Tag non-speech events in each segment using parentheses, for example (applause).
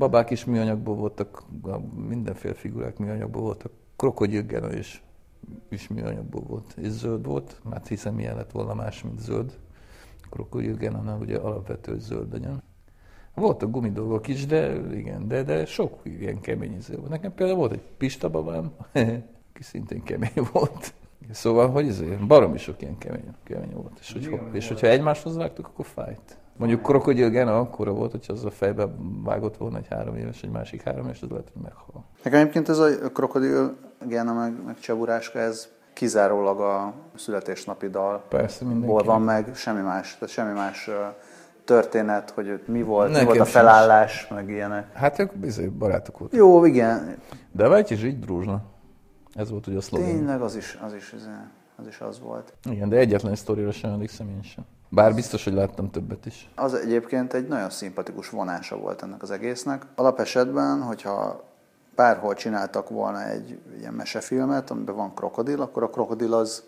babák is műanyagból voltak, mindenféle figurák műanyagból voltak. Krokodil is, is műanyagból volt, és zöld volt, mert hiszem milyen lett volna más, mint zöld. Krokodil Genonál ugye alapvető zöld legyen. Voltak gumidolgok is, de igen, de, de sok ilyen kemény izé volt. Nekem például volt egy Pista babám, (laughs) aki szintén kemény volt. Szóval, hogy ezért baromi sok ilyen kemény, kemény volt. És, hogy, és hogyha egymáshoz vágtuk, akkor fájt. Mondjuk Krokodil Gena akkora volt, hogyha az a fejbe vágott volna egy három éves, egy másik három éves, az lehet, hogy meghal. Nekem egyébként ez a Krokodil Gena meg, meg Csaburáska, ez kizárólag a születésnapi dal. Persze, mindenki. van meg, semmi más, tehát semmi más történet, hogy mi volt, mi volt a felállás, sincs. meg ilyenek. Hát ők bizony barátok voltak. Jó, igen. De vagy is így drúzsna. Ez volt ugye a szlogen. Tényleg, az is, az is, az is az volt. Igen, de egyetlen sztorira sem emlékszem én sem. Bár biztos, hogy láttam többet is. Az egyébként egy nagyon szimpatikus vonása volt ennek az egésznek. Alapesetben, hogyha bárhol csináltak volna egy ilyen mesefilmet, amiben van krokodil, akkor a krokodil az,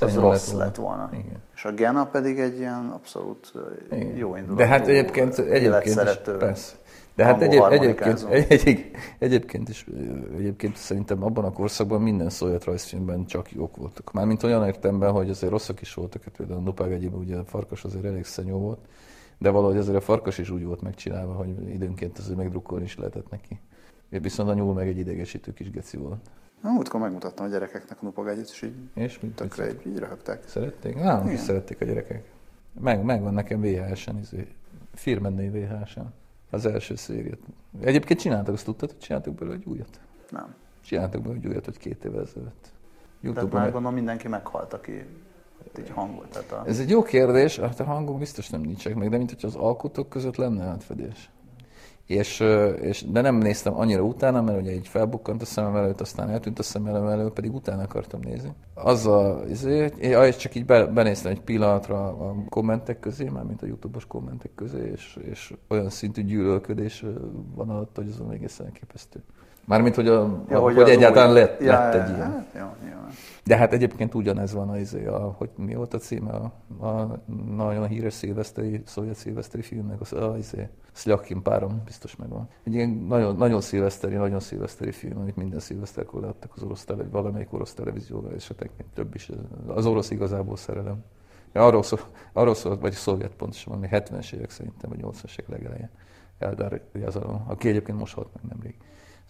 az rossz lett volna. Lett volna. Igen. És a Gena pedig egy ilyen abszolút Igen. jó indulatú De hát egyébként, egyébként is, persze. De hát egyéb, egyébként, egy, egyébként is, egyébként szerintem abban a korszakban minden szójat rajzfilmben csak jók voltak. Mármint olyan értemben, hogy azért rosszak is voltak, hát például a Nupág egyébben ugye a farkas azért elég szenyó volt, de valahogy azért a farkas is úgy volt megcsinálva, hogy időnként azért megdrukkolni is lehetett neki. Viszont a nyúl meg egy idegesítő kis geci volt. Na, múltkor megmutattam a gyerekeknek a nupagegyet, és így, és mit tökre így, így röhögtek. Szerették? Nálam is szerették a gyerekek. Meg, megvan nekem VHS-en, izé, firmenné VHS-en. Az első szériát. Egyébként csináltak, azt tudtad, hogy csináltak belőle egy újat? Nem. Csináltak belőle egy újat, hogy két évvel ezelőtt. YouTube-on. Tehát már gondolom mindenki meghalt, aki így hangolt. Tehát a... Ez egy jó kérdés, hát a hangok biztos nem nincsenek meg, de mint hogy az alkotók között lenne átfedés. És, és, de nem néztem annyira utána, mert ugye így felbukkant a szemem előtt, aztán eltűnt a szemem előtt, pedig utána akartam nézni. Az a, azért, és csak így be, benéztem egy pillanatra a kommentek közé, már mint a YouTube-os kommentek közé, és, és olyan szintű gyűlölködés van alatt, hogy azon egészen elképesztő. Mármint, hogy, a, ja, hogy, hogy egyáltalán új... lett, ja, lett egy ja, ilyen. Hát, jó, jó. De hát egyébként ugyanez van, az, a, hogy mi volt a címe a, a nagyon híres szilveszteri, szovjet szilveszteri filmnek, az, a, izé, Szlyakin párom, biztos megvan. Egy ilyen nagyon, nagyon szilveszteri, nagyon szilveszteri film, amit minden szilveszterkor leadtak az orosz tele, valamelyik orosz televízióval, és a több is. Az orosz igazából szerelem. Arról, szó, arról szólt, vagy szovjet pontosan, még 70-es évek szerintem, vagy 80-es évek legelején. Eldar Jazalon, aki egyébként most halt meg nemrég.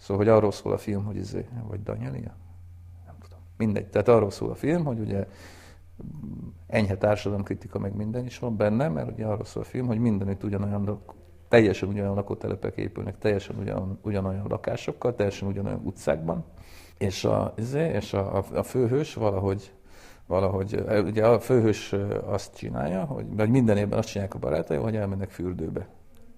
Szóval, hogy arról szól a film, hogy izé, vagy Danyelia? Nem tudom. Mindegy. Tehát arról szól a film, hogy ugye enyhe társadalomkritika meg minden is van benne, mert ugye arról szól a film, hogy mindenütt ugyanolyan, teljesen ugyanolyan lakótelepek épülnek, teljesen ugyan, ugyanolyan lakásokkal, teljesen ugyanolyan utcákban, és a, izé, és a, a, a főhős valahogy valahogy, ugye a főhős azt csinálja, hogy, vagy minden évben azt csinálják a barátai, hogy elmennek fürdőbe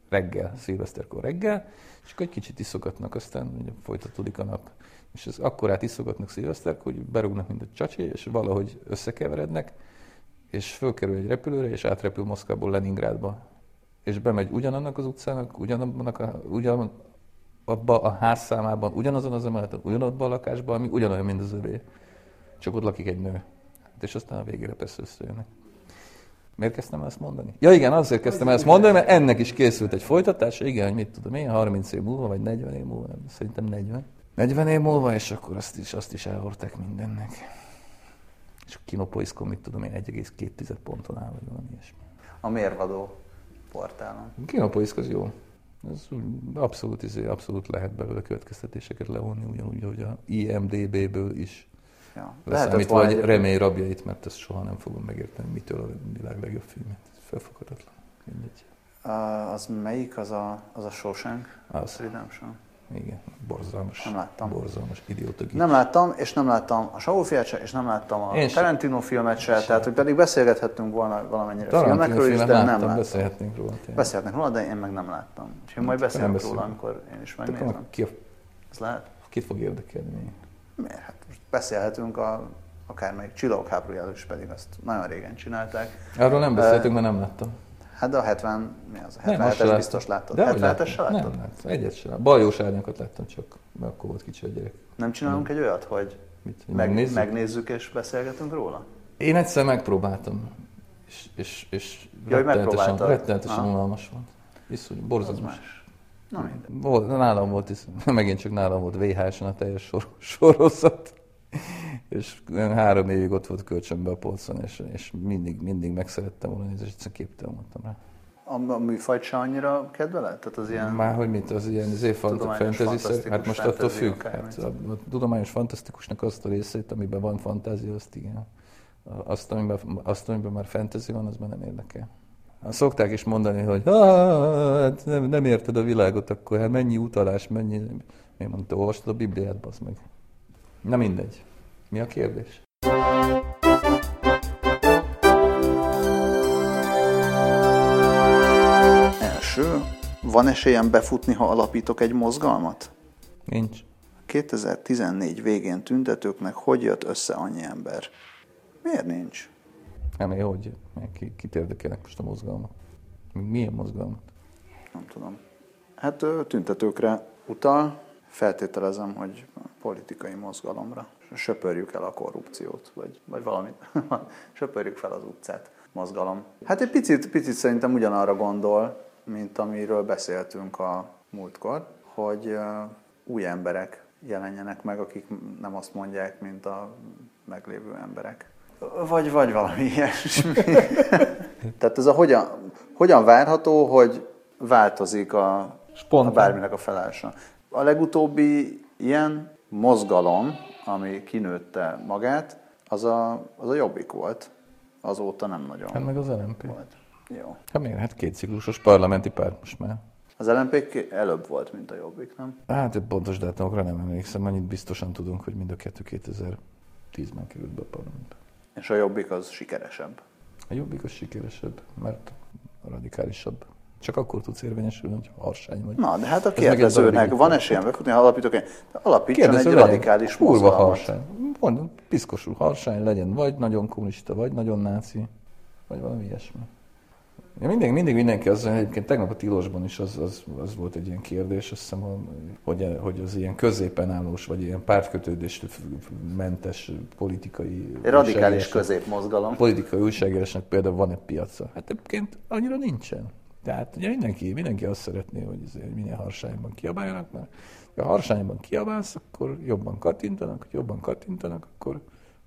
reggel, szilveszterkor reggel, és akkor egy kicsit iszogatnak, aztán ugye folytatódik a nap. És ez akkorát iszogatnak szilveszterkor, hogy berúgnak, mint a csacsi, és valahogy összekeverednek, és fölkerül egy repülőre, és átrepül Moszkvából Leningrádba. És bemegy ugyanannak az utcának, ugyanabban a, ugyan, abba a házszámában, ugyanazon az emeleten, ugyanabban a lakásban, ami ugyanolyan, mint az övé. Csak ott lakik egy nő. Hát és aztán a végére persze összejönnek. Miért kezdtem ezt mondani? Ja igen, azért kezdtem ezt mondani, mert ennek is készült egy folytatása, igen, hogy mit tudom én, 30 év múlva, vagy 40 év múlva, szerintem 40. 40 év múlva, és akkor azt is, azt is elhordták mindennek. És a Kinopoiszkon, mit tudom én, 1,2 ponton áll, vagy valami ilyesmi. A mérvadó portálon. Kinopoiszk az jó. Ez abszolút, izé, abszolút lehet belőle következtetéseket levonni, ugyanúgy, hogy a IMDB-ből is Ja. Leszámítva, hogy remény rabjait, mert ezt soha nem fogom megérteni, mitől a világ legjobb filmet. Felfoghatatlan. Mindegy. Uh, az melyik? Az a, az a Shawshank? Az. Redemption. Igen, borzalmas. Nem láttam. Borzalmas, idióta Nem láttam, és nem láttam a Saul se, és nem láttam a Én Tarantino filmet se, tehát hogy pedig beszélgethettünk volna valamennyire Tarantino filmekről is, de nem láttam. Beszélhetnénk róla. Tényleg. Beszélhetnénk róla, de én meg nem láttam. Úgyhogy majd beszélünk róla, amikor én is megnézem. Ki, Ez lehet? Kit fog érdekelni? Miért? Hát beszélhetünk a akármelyik csillagok háborújáról is pedig azt nagyon régen csinálták. Arról nem beszéltünk, mert nem láttam. Hát de a 70, mi az? A 77-es biztos láttad. De 77-es se láttad? Nem, nem, egyet sem. Baljós árnyakat láttam csak, mert akkor volt kicsi a gyerek. Nem csinálunk nem. egy olyat, hogy Mit, meg, megnézzük? megnézzük és beszélgetünk róla? Én egyszer megpróbáltam, és, és, és ja, rettenetesen, rettenetesen unalmas volt. Viszont borzalmas. Na minden. Volt, nálam volt, (laughs) megint csak nálam volt VHS-en a teljes sor, sorozat. És három évig ott volt kölcsönbe a polcon, és, és mindig, mindig megszerettem volna nézni, és egyszerűen képtelen mondtam rá. A, a műfajt se annyira kedveled? Tehát az ilyen... Már hogy mit, az ilyen az Tudományos, fantasy Hát most attól függ. Hát a, a tudományos fantasztikusnak azt a részét, amiben van fantázia, azt igen. Azt, amiben, azt, amiben már fantasy van, az már nem érdekel. Szokták is mondani, hogy hát nem, nem érted a világot, akkor hát mennyi utalás, mennyi... Én mondta, olvastad a Bibliát, basz meg. Na mindegy. Mi a kérdés? Első, van esélyem befutni, ha alapítok egy mozgalmat? Nincs. 2014 végén tüntetőknek hogy jött össze annyi ember? Miért nincs? Nem, én hogy? Ki, kit érdekelnek most a mozgalmak? Milyen mozgalmat? Nem tudom. Hát tüntetőkre utal, feltételezem, hogy politikai mozgalomra. Söpörjük el a korrupciót, vagy, vagy valamit. (laughs) Söpörjük fel az utcát. Mozgalom. Hát egy picit, picit szerintem ugyanarra gondol, mint amiről beszéltünk a múltkor, hogy új emberek jelenjenek meg, akik nem azt mondják, mint a meglévő emberek. Vagy, vagy valami (laughs) ilyesmi. (laughs) Tehát ez a hogyan, hogyan várható, hogy változik a, a Spontán. bárminek a felállása. A legutóbbi ilyen mozgalom, ami kinőtte magát, az a, az a jobbik volt. Azóta nem nagyon Hát meg az LMP. volt. Jó. Hát miért? Hát két ciklusos parlamenti párt most már. Az LMP előbb volt, mint a jobbik, nem? Hát egy pontos dátumokra nem emlékszem, annyit biztosan tudunk, hogy mind a kettő 2010-ben került be a parlamentbe. És a jobbik az sikeresebb. A jobbik az sikeresebb, mert radikálisabb. Csak akkor tudsz érvényesülni, hogy harsány vagy. Na, de hát a kérdezőnek van itt esélyem befutni, ha alapítok egy, alapítson Kérdező egy legyen radikális kurva mozgalmat. harsány. Van, piszkosul harsány legyen, vagy nagyon kommunista, vagy nagyon náci, vagy valami ilyesmi. Ja, mindig, mindig mindenki az, egyébként tegnap a Tilosban is az, az, az volt egy ilyen kérdés, azt hiszem, hogy, hogy az ilyen középen állós, vagy ilyen pártkötődés mentes politikai radikális középmozgalom. politikai újságírásnak például van egy piaca. Hát egyébként annyira nincsen. Tehát ugye mindenki, mindenki azt szeretné, hogy, ez, hogy minél harsányban kiabáljanak, mert ha harsányban kiabálsz, akkor jobban kattintanak, hogy jobban kattintanak, akkor,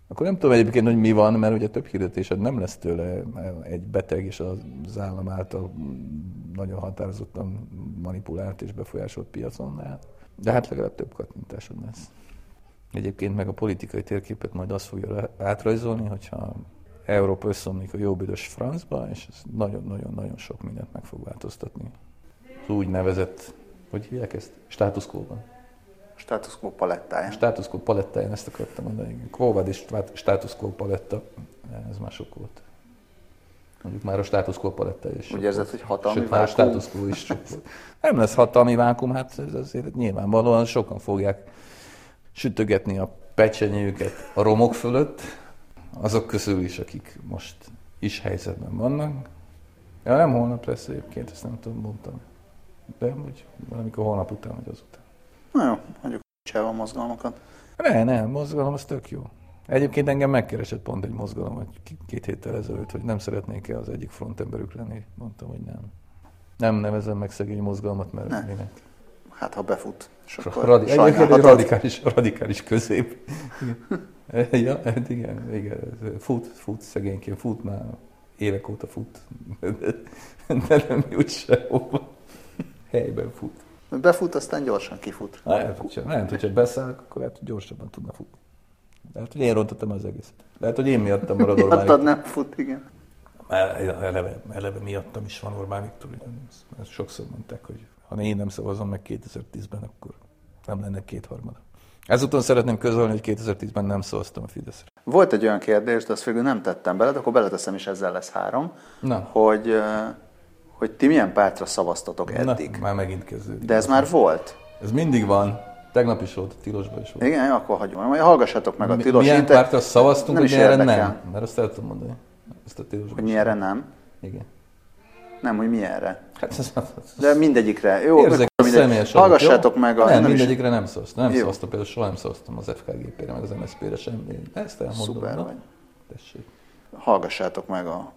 akkor nem tudom egyébként, hogy mi van, mert ugye több hirdetésed nem lesz tőle egy beteg és az állam által nagyon határozottan manipulált és befolyásolt piacon, de hát, de hát legalább több kattintásod lesz. Egyébként meg a politikai térképet majd azt fogja átrajzolni, hogyha Európa összeomlik a jó büdös francba, és ez nagyon-nagyon-nagyon sok mindent meg fog változtatni. Az úgynevezett, hogy hívják ezt? Status quo-ban. Status quo palettája. Status quo palettáján ezt akartam mondani. Quo és status quo paletta, ez már sok volt. Mondjuk már a status quo palettája is Úgy érzed, hogy hatalmi Sőt, már a status quo is sok volt. Nem lesz hatalmi vákum, hát ez azért nyilvánvalóan sokan fogják sütögetni a pecsenyőket a romok fölött, azok közül is, akik most is helyzetben vannak. Ja, nem holnap lesz egyébként, ezt nem tudom, mondtam. De hogy valamikor holnap után, vagy azután. Na jó, mondjuk el a mozgalmakat. Ne, ne, mozgalom az tök jó. Egyébként engem megkeresett pont egy mozgalom, hogy két héttel ezelőtt, hogy nem szeretnék-e az egyik frontemberük lenni. Mondtam, hogy nem. Nem nevezem meg szegény mozgalmat, mert Ne. minek. Hát, ha befut. És akkor Radi- egyébként egy radikális, radikális közép. Igen. (laughs) ja, hát igen, igen, fut, fut, szegényként fut már, évek óta fut, (laughs) de nem jut sehova. Helyben fut. Befut, aztán gyorsan kifut. Lehet, hogyha, lehet, hogyha beszállok, akkor lehet, hogy gyorsabban tudna futni. Lehet, hogy én rontottam az egészet. Lehet, hogy én miattam marad Orbán Miattad nem fut, igen. Eleve, eleve miattam is van Orbán Viktor. Ezt sokszor mondták, hogy ha én nem szavazom meg 2010-ben, akkor nem lenne kétharmada. Ezúton szeretném közölni, hogy 2010-ben nem szavaztam a Fideszre. Volt egy olyan kérdés, de azt végül nem tettem bele, de akkor beleteszem is, ezzel lesz három, Na, hogy, hogy ti milyen pártra szavaztatok eddig. Na, már megint kezdődik. De ez már volt. Ez mindig van. Tegnap is volt, tilosban is volt. Igen, akkor hagyom. Majd hallgassatok meg a Mi- tilos Milyen inter- pártra szavaztunk, nem hogy érdekel. nem? Mert azt el tudom mondani. Ezt a tilosban Hogy milyenre nem. Igen. Nem, hogy milyenre. Hát De mindegyikre. Jó, Érzek mindegy. személyes Hallgassátok jó? meg a... Nem, is- mindegyikre nem szavaztam. Nem Jó. szavaztam, például soha nem szavaztam az FKGP-re, meg az MSZP-re sem. Én Ezt elmondom. Szuper na, vagy. Tessék. Hallgassátok meg a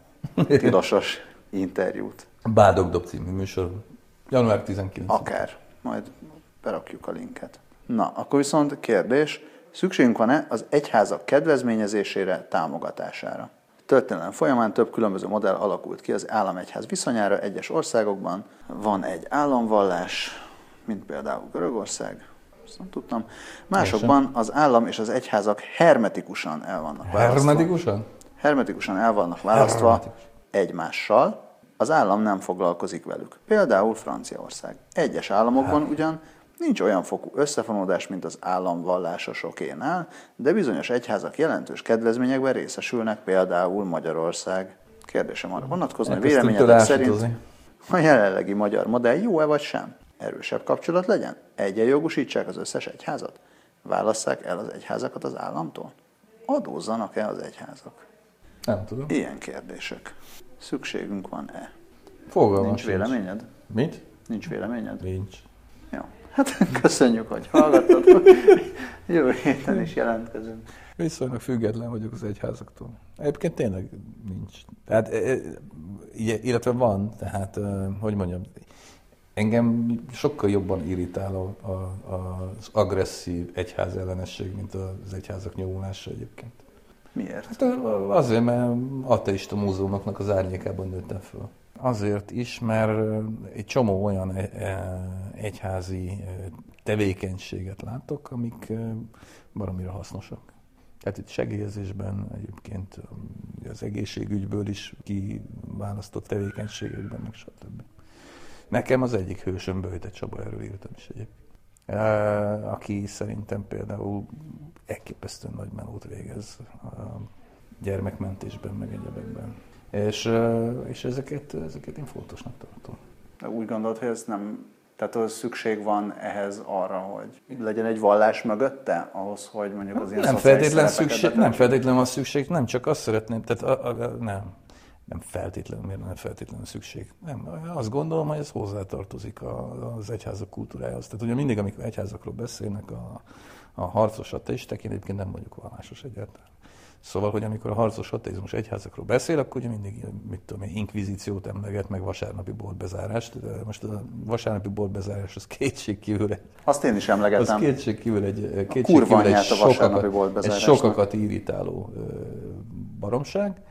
tilosos interjút. (laughs) Bádogdob című műsor. Január 19. Akár. Majd berakjuk a linket. Na, akkor viszont kérdés, szükségünk van-e az egyházak kedvezményezésére, támogatására? Történelem folyamán több különböző modell alakult ki az állam-egyház viszonyára egyes országokban. Van egy államvallás, mint például Görögország, ezt nem tudtam. Másokban az állam és az egyházak hermetikusan el vannak választva. Hermetikusan? Hermetikusan el vannak választva Hermetikus. egymással, az állam nem foglalkozik velük. Például Franciaország. Egyes államokban ugyan nincs olyan fokú összefonódás, mint az államvallása sokénál, de bizonyos egyházak jelentős kedvezményekben részesülnek, például Magyarország. Kérdésem arra vonatkozna, hogy véleményedek szerint a jelenlegi magyar modell jó-e vagy sem? Erősebb kapcsolat legyen? Egyenjogosítsák az összes egyházat? Válasszák el az egyházakat az államtól? Adózzanak-e az egyházak? Nem tudom. Ilyen kérdések. Szükségünk van-e? Fogalmas Nincs véleményed? Mit? Nincs véleményed? Nincs. Jó. Hát (laughs) köszönjük, hogy hallgattad. (laughs) Jövő héten is jelentkezünk. Viszonylag független vagyok az egyházaktól. Egyébként tényleg nincs. Tehát, e, e, illetve van, tehát, e, hogy mondjam, engem sokkal jobban irritál a, a, az agresszív egyház ellenesség, mint az egyházak nyomulása egyébként. Miért? Hát azért, mert ateista múzeumoknak az árnyékában nőttem föl. Azért is, mert egy csomó olyan egyházi tevékenységet látok, amik baromira hasznosak. Tehát itt segélyezésben, egyébként az egészségügyből is kiválasztott tevékenységekben, meg stb. Nekem az egyik hősöm Böjte Csaba, erről írtam is egyébként. Aki szerintem például elképesztően nagy melót végez a gyermekmentésben, meg egyebekben. És, és ezeket, ezeket én fontosnak tartom. De úgy gondolod, hogy ez nem, tehát az szükség van ehhez arra, hogy legyen egy vallás mögötte, ahhoz, hogy mondjuk az ilyen nem feltétlen szükség, Nem feltétlenül van szükség, nem csak azt szeretném, tehát a, a, a, nem, nem feltétlenül, miért nem feltétlenül szükség. Nem, azt gondolom, hogy ez hozzátartozik az egyházak kultúrájához. Tehát ugye mindig, amikor egyházakról beszélnek, a, a harcos ateisták, én egyébként nem vagyok vallásos egyáltalán. Szóval, hogy amikor a harcos ateizmus egyházakról beszél, akkor ugye mindig, mit tudom én, inkvizíciót emleget, meg vasárnapi boltbezárást. Most a vasárnapi boltbezárás az kétségkívül egy... Azt én is emlegetem. Az kétségkívül egy, kétségkívül egy sokakat, egy sokakat irritáló baromság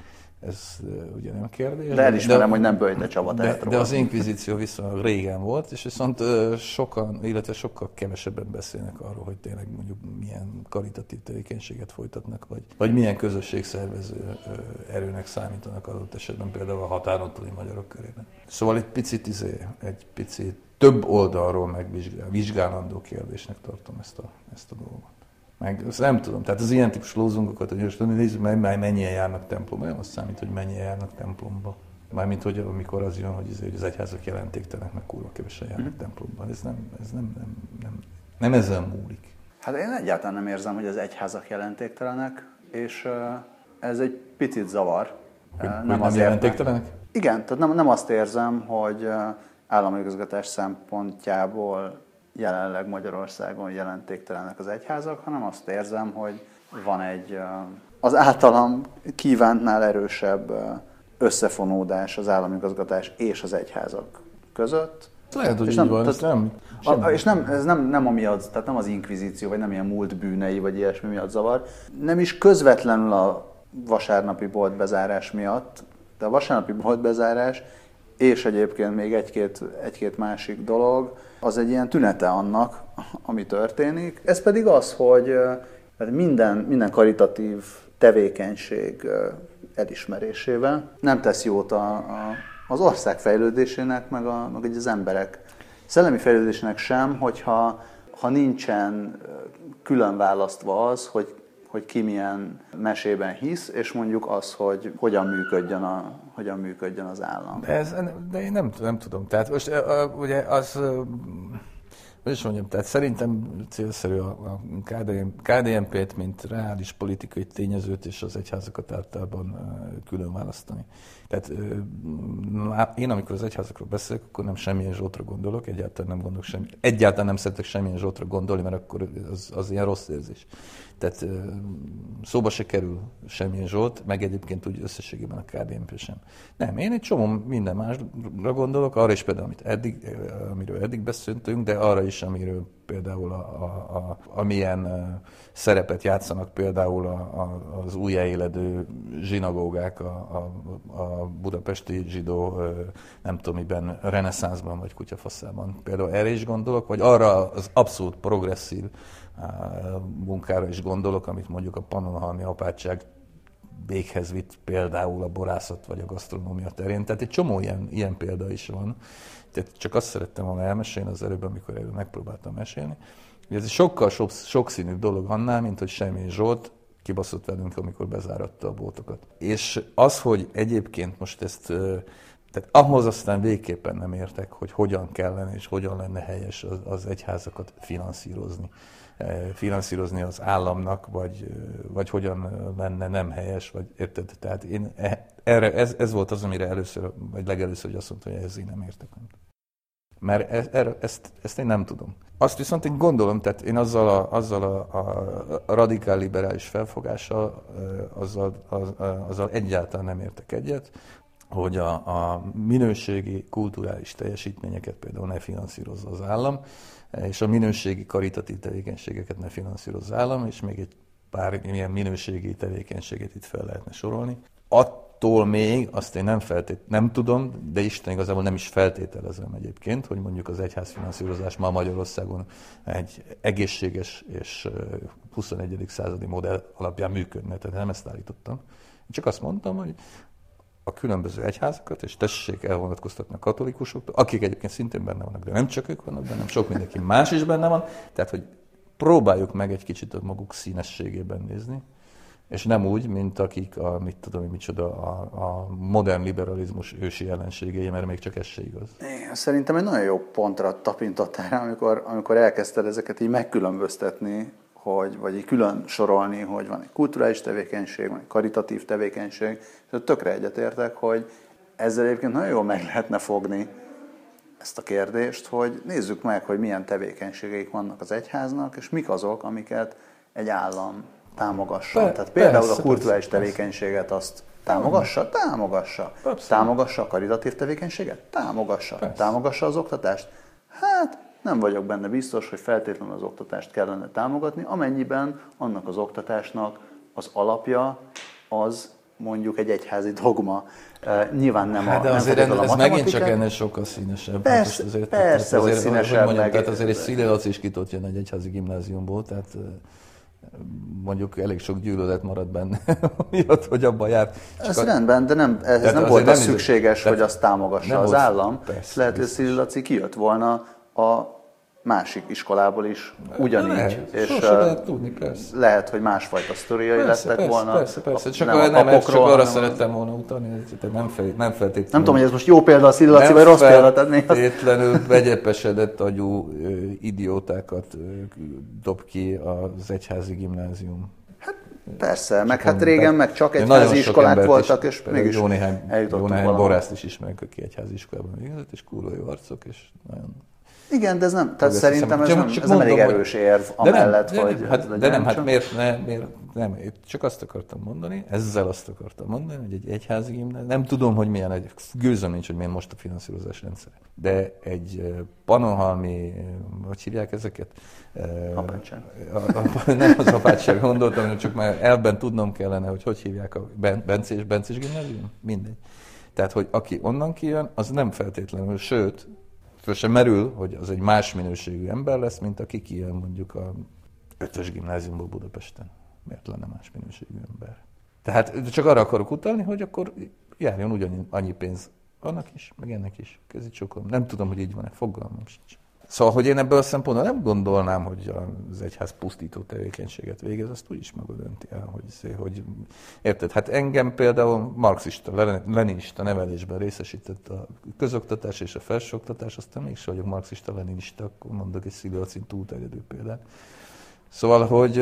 ez ugye nem kérdés. De elismerem, de, hogy nem Böjte Csaba de, de az inkvizíció viszonylag régen volt, és viszont sokan, illetve sokkal kevesebben beszélnek arról, hogy tényleg mondjuk milyen karitatív tevékenységet folytatnak, vagy, vagy milyen közösségszervező erőnek számítanak adott esetben például a határon túli magyarok körében. Szóval egy picit, izé, egy picit több oldalról megvizsgálandó kérdésnek tartom ezt a, ezt a dolgot. Meg nem tudom, tehát az ilyen típus lózungokat, hogy most nézzük meg, mennyien járnak templomba, nem azt számít, hogy mennyien járnak templomba. Mármint, hogy amikor az jön, hogy, izé, az egyházak jelentéktelenek, meg kurva kevesen járnak mm. templomba. Ez nem, ez nem, nem, nem, nem ezzel múlik. Hát én egyáltalán nem érzem, hogy az egyházak jelentéktelenek, és ez egy picit zavar. Hogy, nem, hogy nem jelentéktelenek? Igen, tehát nem, nem azt érzem, hogy állami igazgatás szempontjából jelenleg Magyarországon jelentéktelenek az egyházak, hanem azt érzem, hogy van egy az általam kívántnál erősebb összefonódás az államigazgatás és az egyházak között. Lehet, hogy és nem, van, tehát, nem, a, és nem, ez nem, nem amiatt, tehát nem az inkvizíció, vagy nem ilyen múlt bűnei, vagy ilyesmi miatt zavar. Nem is közvetlenül a vasárnapi boltbezárás miatt, de a vasárnapi boltbezárás és egyébként még egy-két, egy-két másik dolog, az egy ilyen tünete annak, ami történik. Ez pedig az, hogy minden, minden karitatív tevékenység elismerésével nem tesz jót a, a, az ország fejlődésének, meg, a, meg az emberek szellemi fejlődésének sem, hogyha ha nincsen külön választva az, hogy hogy ki milyen mesében hisz, és mondjuk az, hogy hogyan működjön, a, hogyan működjön az állam. De, ez, de én nem, nem tudom. Tehát most ugye az hogy is mondjam, tehát szerintem célszerű a, a KDNP-t, mint reális politikai tényezőt és az egyházakat általában külön választani. Tehát én, amikor az egyházakról beszélek, akkor nem semmilyen zsótra gondolok, egyáltalán nem gondolok semmi, egyáltalán nem szeretek semmilyen zsótra gondolni, mert akkor az, az ilyen rossz érzés. Tehát szóba se kerül semmilyen Zsolt, meg egyébként úgy összességében a KDNP sem. Nem, én egy csomó minden másra gondolok, arra is például, amit eddig, amiről eddig beszéltünk, de arra is, amiről például a, a, a, amilyen szerepet játszanak például a, a, az újjáéledő zsinagógák a, a, a budapesti zsidó, nem tudom miben, reneszánszban vagy kutyafaszában. Például erre is gondolok, vagy arra az abszolút progresszív munkára is gondolok, amit mondjuk a Pannonhalmi apátság véghez vitt például a borászat vagy a gasztronómia terén. Tehát egy csomó ilyen, ilyen példa is van. Tehát csak azt szerettem volna elmesélni az előbb, amikor erről megpróbáltam mesélni, ez egy sokkal sok, sokszínűbb dolog annál, mint hogy semmi Zsolt kibaszott velünk, amikor bezáratta a bótokat. És az, hogy egyébként most ezt, tehát ahhoz aztán végképpen nem értek, hogy hogyan kellene és hogyan lenne helyes az, az egyházakat finanszírozni finanszírozni az államnak, vagy, vagy hogyan lenne nem helyes, vagy érted? Tehát én e, erre, ez, ez volt az, amire először, vagy legelőször, hogy azt mondta, hogy ez én nem értek. Mert ez, erre, ezt, ezt én nem tudom. Azt viszont én gondolom, tehát én azzal a, azzal a, a radikál liberális felfogással, azzal, az, azzal egyáltalán nem értek egyet, hogy a, a minőségi kulturális teljesítményeket például ne finanszírozza az állam, és a minőségi karitatív tevékenységeket ne finanszírozza állam, és még egy pár ilyen minőségi tevékenységet itt fel lehetne sorolni. Attól még, azt én nem, feltét, nem tudom, de Isten igazából nem is feltételezem egyébként, hogy mondjuk az egyházfinanszírozás ma Magyarországon egy egészséges és 21. századi modell alapján működne. Tehát nem ezt állítottam. Csak azt mondtam, hogy a különböző egyházakat, és tessék elvonatkoztatni a katolikusoktól, akik egyébként szintén benne vannak, de nem csak ők vannak benne, sok mindenki más is benne van, tehát hogy próbáljuk meg egy kicsit a maguk színességében nézni, és nem úgy, mint akik a, mit tudom, micsoda, a, a modern liberalizmus ősi ellenségei, mert még csak ez se igaz. Igen, szerintem egy nagyon jó pontra tapintottál, amikor, amikor elkezdted ezeket így megkülönböztetni, hogy, vagy így külön sorolni, hogy van egy kulturális tevékenység, van egy karitatív tevékenység, és tökre egyetértek, hogy ezzel egyébként nagyon jól meg lehetne fogni ezt a kérdést, hogy nézzük meg, hogy milyen tevékenységeik vannak az egyháznak, és mik azok, amiket egy állam támogassa. Be, Tehát például persze, a kulturális persze, tevékenységet azt támogassa, támogassa. Persze. Támogassa a karitatív tevékenységet? Támogassa. Persze. Támogassa az oktatást? Hát nem vagyok benne biztos, hogy feltétlenül az oktatást kellene támogatni, amennyiben annak az oktatásnak az alapja az mondjuk egy egyházi dogma. Uh, nyilván nem hát a De azért nem ez, ez megint csak ennél sokkal színesebb. Persze, hát azért, persze tehát azért, hogy színesebb. Hogy mondjam, meg... Tehát azért egy Szili is kitott jön egy egyházi gimnáziumból, tehát mondjuk elég sok gyűlölet marad benne, (laughs) miatt, hogy abban jár. Csak ez a... rendben, de nem, ez nem volt az szükséges, hogy azt támogassa az állam. Persze, Lehet, hogy Szili Laci kijött volna a másik iskolából is ugyanígy. Lehet, és lehet tudni, persze. Lehet, hogy másfajta sztoriai persze, lettek persze, volna. Persze, persze, csak, nem, a, nem, papokról, csak arra hanem... szerettem volna utalni, nem, fel, nem feltétlenül. Nem tudom, hogy ez most jó példa a Szillaci, vagy rossz példa. Még feltétlenül vegyepesedett agyú idiótákat dob ki az egyházi gimnázium. Hát persze, csak meg hát régen meg csak egyházi iskolák voltak, és mégis jó néhány, jó néhány borászt is ismerünk, aki egyházi iskolában végzett, és kurva jó arcok, és nagyon igen, de ez nem, tehát szerintem ez, nem, csak ez mondom, nem elég erős érv amellett, de nem, hogy de nem, hát, de nem, hát miért, ne, miért nem, csak azt akartam mondani, ezzel azt akartam mondani, hogy egy egyházi gimnázium, nem tudom, hogy milyen, egy, gőzöm nincs, hogy milyen most a finanszírozás rendszer, de egy panohalmi, hogy hívják ezeket? Apátság. Nem az apátság gondoltam, hogy csak már elben tudnom kellene, hogy hogy hívják a Bencés, Bencés gimnázium? Mindegy. Tehát, hogy aki onnan kijön, az nem feltétlenül, sőt, föl sem merül, hogy az egy más minőségű ember lesz, mint aki kijön mondjuk a ötös gimnáziumból Budapesten. Miért lenne más minőségű ember? Tehát csak arra akarok utalni, hogy akkor járjon ugyanannyi annyi pénz annak is, meg ennek is. Kezit sokan. Nem tudom, hogy így van-e, fogalmam sincs. Szóval, hogy én ebből a szempontból nem gondolnám, hogy az egyház pusztító tevékenységet végez, azt úgyis maga dönti el, hogy, hogy érted? Hát engem például marxista, leninista nevelésben részesített a közoktatás és a felsőoktatás, aztán mégsem vagyok marxista, leninista, akkor mondok egy sziliacin túlterjedő példát. Szóval, hogy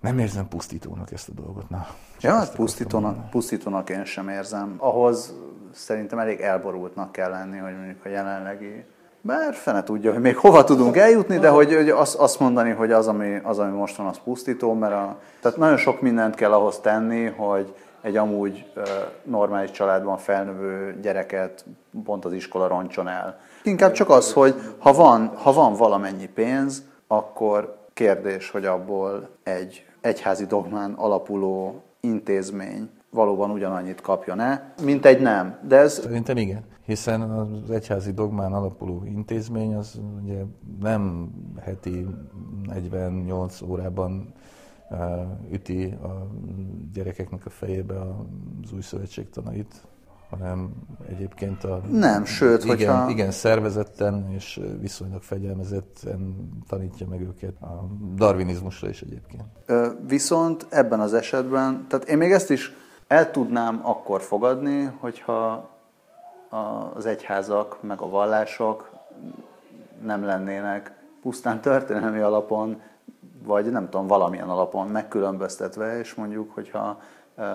nem érzem pusztítónak ezt a dolgot. Na, ja, hát pusztítónak, pusztítónak én sem érzem. Ahhoz szerintem elég elborultnak kell lenni, hogy mondjuk a jelenlegi Bár fene tudja, hogy még hova tudunk eljutni, de hogy, hogy azt, azt mondani, hogy az ami, az, ami most van, az pusztító, mert a, tehát nagyon sok mindent kell ahhoz tenni, hogy egy amúgy uh, normális családban felnövő gyereket pont az iskola roncson el. Inkább csak az, hogy ha van, ha van valamennyi pénz, akkor kérdés, hogy abból egy egyházi dogmán alapuló intézmény valóban ugyanannyit kapjon-e, mint egy nem. De ez... Szerintem igen, hiszen az egyházi dogmán alapuló intézmény az ugye nem heti 48 órában üti a gyerekeknek a fejébe az új szövetség tanait, hanem egyébként a... Nem, sőt, igen, hogyha... Igen, szervezetten és viszonylag fegyelmezetten tanítja meg őket a darwinizmusra is egyébként. Viszont ebben az esetben, tehát én még ezt is el tudnám akkor fogadni, hogyha az egyházak meg a vallások nem lennének pusztán történelmi alapon, vagy nem tudom, valamilyen alapon megkülönböztetve, és mondjuk, hogyha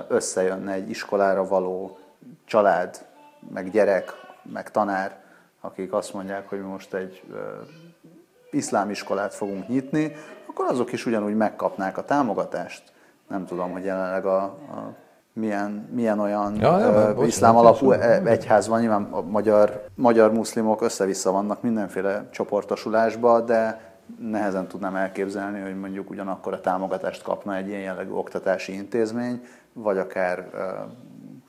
összejönne egy iskolára való család, meg gyerek, meg tanár, akik azt mondják, hogy most egy iszlámiskolát fogunk nyitni, akkor azok is ugyanúgy megkapnák a támogatást. Nem tudom, hogy jelenleg a, a milyen, milyen olyan ja, ja, uh, iszlám alapú e- egyház van, nyilván a magyar, magyar muszlimok össze-vissza vannak mindenféle csoportosulásba, de nehezen tudnám elképzelni, hogy mondjuk ugyanakkor a támogatást kapna egy ilyen jellegű oktatási intézmény, vagy akár uh,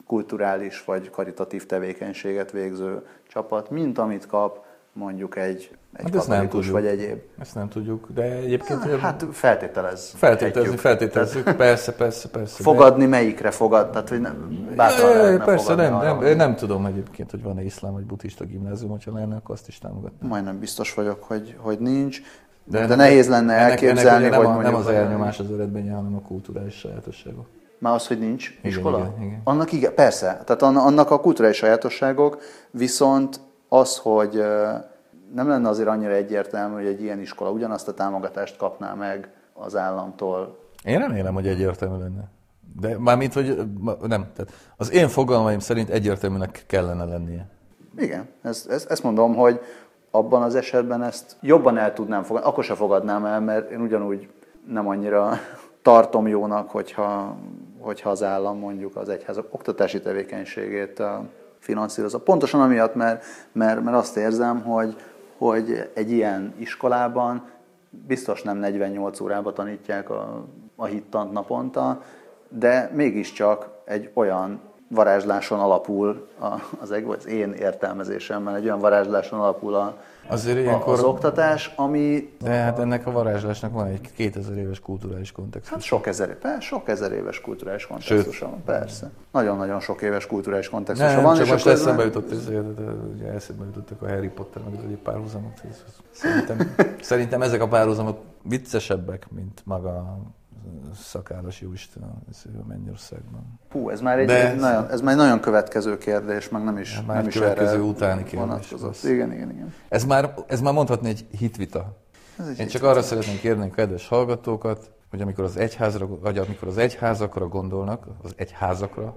kulturális vagy karitatív tevékenységet végző csapat, mint amit kap mondjuk egy, egy hát katolikus vagy egyéb. Ezt nem tudjuk, de egyébként... Hát, hát feltételez. Feltételezni, feltételezzük, persze, persze, persze. Fogadni de... melyikre fogad, tehát hogy nem, bátran Persze, nem, nem, nem, nem tudom egyébként, hogy van-e iszlám vagy buddhista gimnázium, hogyha lenne, akkor azt is támogatnám. Majdnem biztos vagyok, hogy, hogy nincs. De, de nehéz lenne elképzelni, ennek, ennek hogy nem, nem az elnyomás az eredménye, hanem a kulturális sajátosságok. Már az, hogy nincs igen, iskola? Igen, igen. Annak igen, persze. Tehát annak a kulturális sajátosságok, viszont az, hogy nem lenne azért annyira egyértelmű, hogy egy ilyen iskola ugyanazt a támogatást kapná meg az államtól. Én remélem, hogy egyértelmű lenne. De mármint, hogy nem. Tehát az én fogalmaim szerint egyértelműnek kellene lennie. Igen, ezt, ezt, ezt mondom, hogy abban az esetben ezt jobban el tudnám fogadni, akkor se fogadnám el, mert én ugyanúgy nem annyira (laughs) tartom jónak, hogyha, hogyha az állam mondjuk az egyházak oktatási tevékenységét finanszírozza. Pontosan amiatt, mert, mert, mert azt érzem, hogy, hogy egy ilyen iskolában biztos nem 48 órába tanítják a, a hittant naponta, de mégiscsak egy olyan varázsláson alapul az, az én értelmezésemmel, egy olyan varázsláson alapul a, Azért ilyenkor... az oktatás, ami... De hát ennek a varázslásnak van egy 2000 éves kulturális kontextus. Hát sok ezer, persze, sok ezer éves kulturális kontextusa van, persze. Nagyon-nagyon sok éves kulturális kontextusa nem, van. Csak és most eszembe jutott, ez, ugye eszembe jutottak a Harry Potter meg az egyéb párhuzamok. Szerintem, (laughs) szerintem ezek a párhuzamok viccesebbek, mint maga szakállas jóisten a Mennyországban. Hú, ez már egy, egy nagyon, ez már egy nagyon következő kérdés, meg nem is, már nem is következő erre utáni kérdés. Igen, igen, igen. Ez már, ez már mondhatni egy hitvita. Ez egy Én csak arra szeretném kérni a kedves hallgatókat, hogy amikor az egyházra, vagy amikor az egyházakra gondolnak, az egyházakra,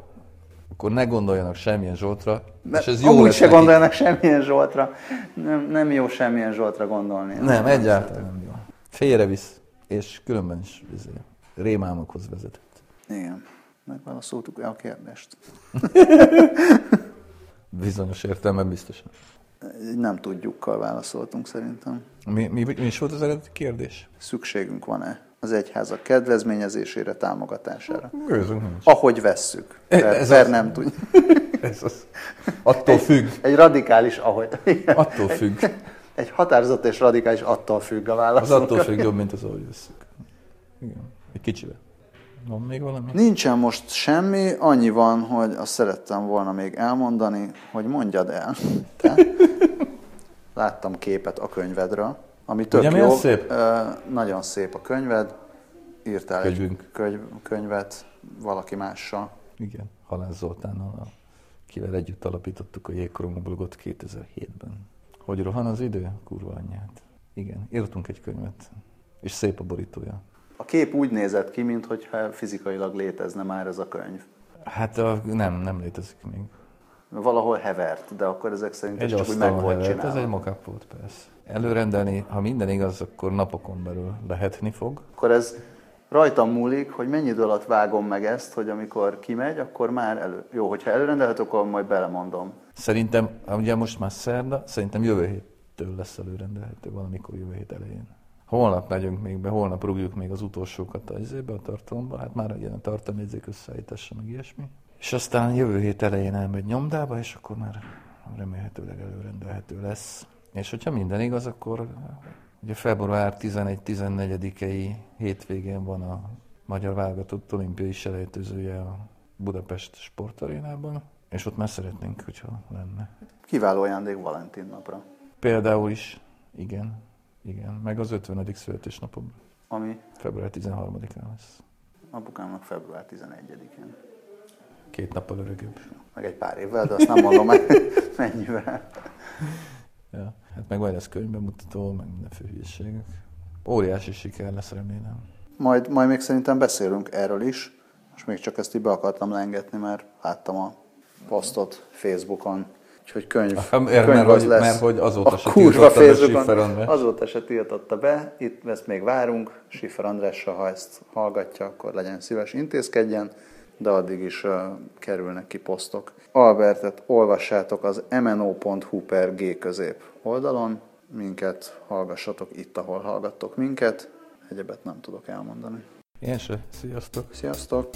akkor ne gondoljanak semmilyen Zsoltra. és ez jó amúgy se gondoljanak semmilyen Zsoltra. Nem, nem jó semmilyen Zsoltra gondolni. Nem, egyáltalán nem jó. Félrevisz, és különben is vizé rémálmokhoz vezetett. Igen, megválaszoltuk a kérdést. (laughs) Bizonyos értelemben biztosan. Nem tudjukkal válaszoltunk szerintem. Mi, mi, mi is volt az eredeti kérdés? Szükségünk van-e az egyházak kedvezményezésére, támogatására? Gőzünk nincs. Ahogy vesszük. Per, ez per az... nem tudjuk. (laughs) ez az. Attól függ. Egy, egy radikális, ahogy. Attól függ. Egy, egy határozott és radikális attól függ a válasz. Az attól függ jobb, mint az, ahogy vesszük. Igen. Egy kicsivel. Van még valami? Nincsen most semmi, annyi van, hogy azt szerettem volna még elmondani, hogy mondjad el. Te? (laughs) Láttam képet a könyvedről, ami tök Ugye, jó. szép? Ö, nagyon szép a könyved. Írtál Könyvünk. egy könyv, könyvet valaki mással. Igen, Halász Zoltánnal, kivel együtt alapítottuk a Jégkorong blogot 2007-ben. Hogy rohan az idő? Kurva anyját. Igen, írtunk egy könyvet, és szép a borítója. A kép úgy nézett ki, mintha fizikailag létezne már ez a könyv. Hát a, nem, nem létezik még. Valahol hevert, de akkor ezek szerint egy csak úgy meg volt hevert. Ez egy mock volt, persze. Előrendelni, ha minden igaz, akkor napokon belül lehetni fog. Akkor ez rajtam múlik, hogy mennyi idő alatt vágom meg ezt, hogy amikor kimegy, akkor már elő. Jó, hogyha előrendelhet, akkor majd belemondom. Szerintem, ugye most már szerda, szerintem jövő héttől lesz előrendelhető valamikor jövő hét elején. Holnap megyünk még be, holnap rúgjuk még az utolsókat a izébe, a tartalomba, hát már ilyen a tartalomjegyzék összeállítása, meg ilyesmi. És aztán jövő hét elején elmegy nyomdába, és akkor már remélhetőleg előrendelhető lesz. És hogyha minden igaz, akkor ugye február 11-14-i hétvégén van a magyar válogatott olimpiai selejtezője a Budapest sportarénában, és ott már szeretnénk, hogyha lenne. Kiváló ajándék Valentin napra. Például is, igen, igen, meg az 50. születésnapom. Ami? Február 13-án lesz. Apukámnak február 11-én. Két nappal öregebb. Meg egy pár évvel, de azt nem mondom meg (laughs) mennyivel. Ja, hát meg majd lesz könyvbemutató, meg mindenféle hülyeségek. Óriási siker lesz, remélem. Majd, majd még szerintem beszélünk erről is. Most még csak ezt így be akartam lengetni, mert láttam a posztot Facebookon. Úgyhogy könyv, Ah, mert, könyv mert, az hogy, lesz. mert hogy azóta a se kurva be Facebookon, András. azóta se tiltotta be, itt ezt még várunk, Schiffer Andrásra, ha ezt hallgatja, akkor legyen szíves, intézkedjen, de addig is uh, kerülnek ki posztok. Albertet olvassátok az mno.hu per G közép oldalon, minket hallgassatok itt, ahol hallgattok minket, egyebet nem tudok elmondani. Én se. Sziasztok! Sziasztok!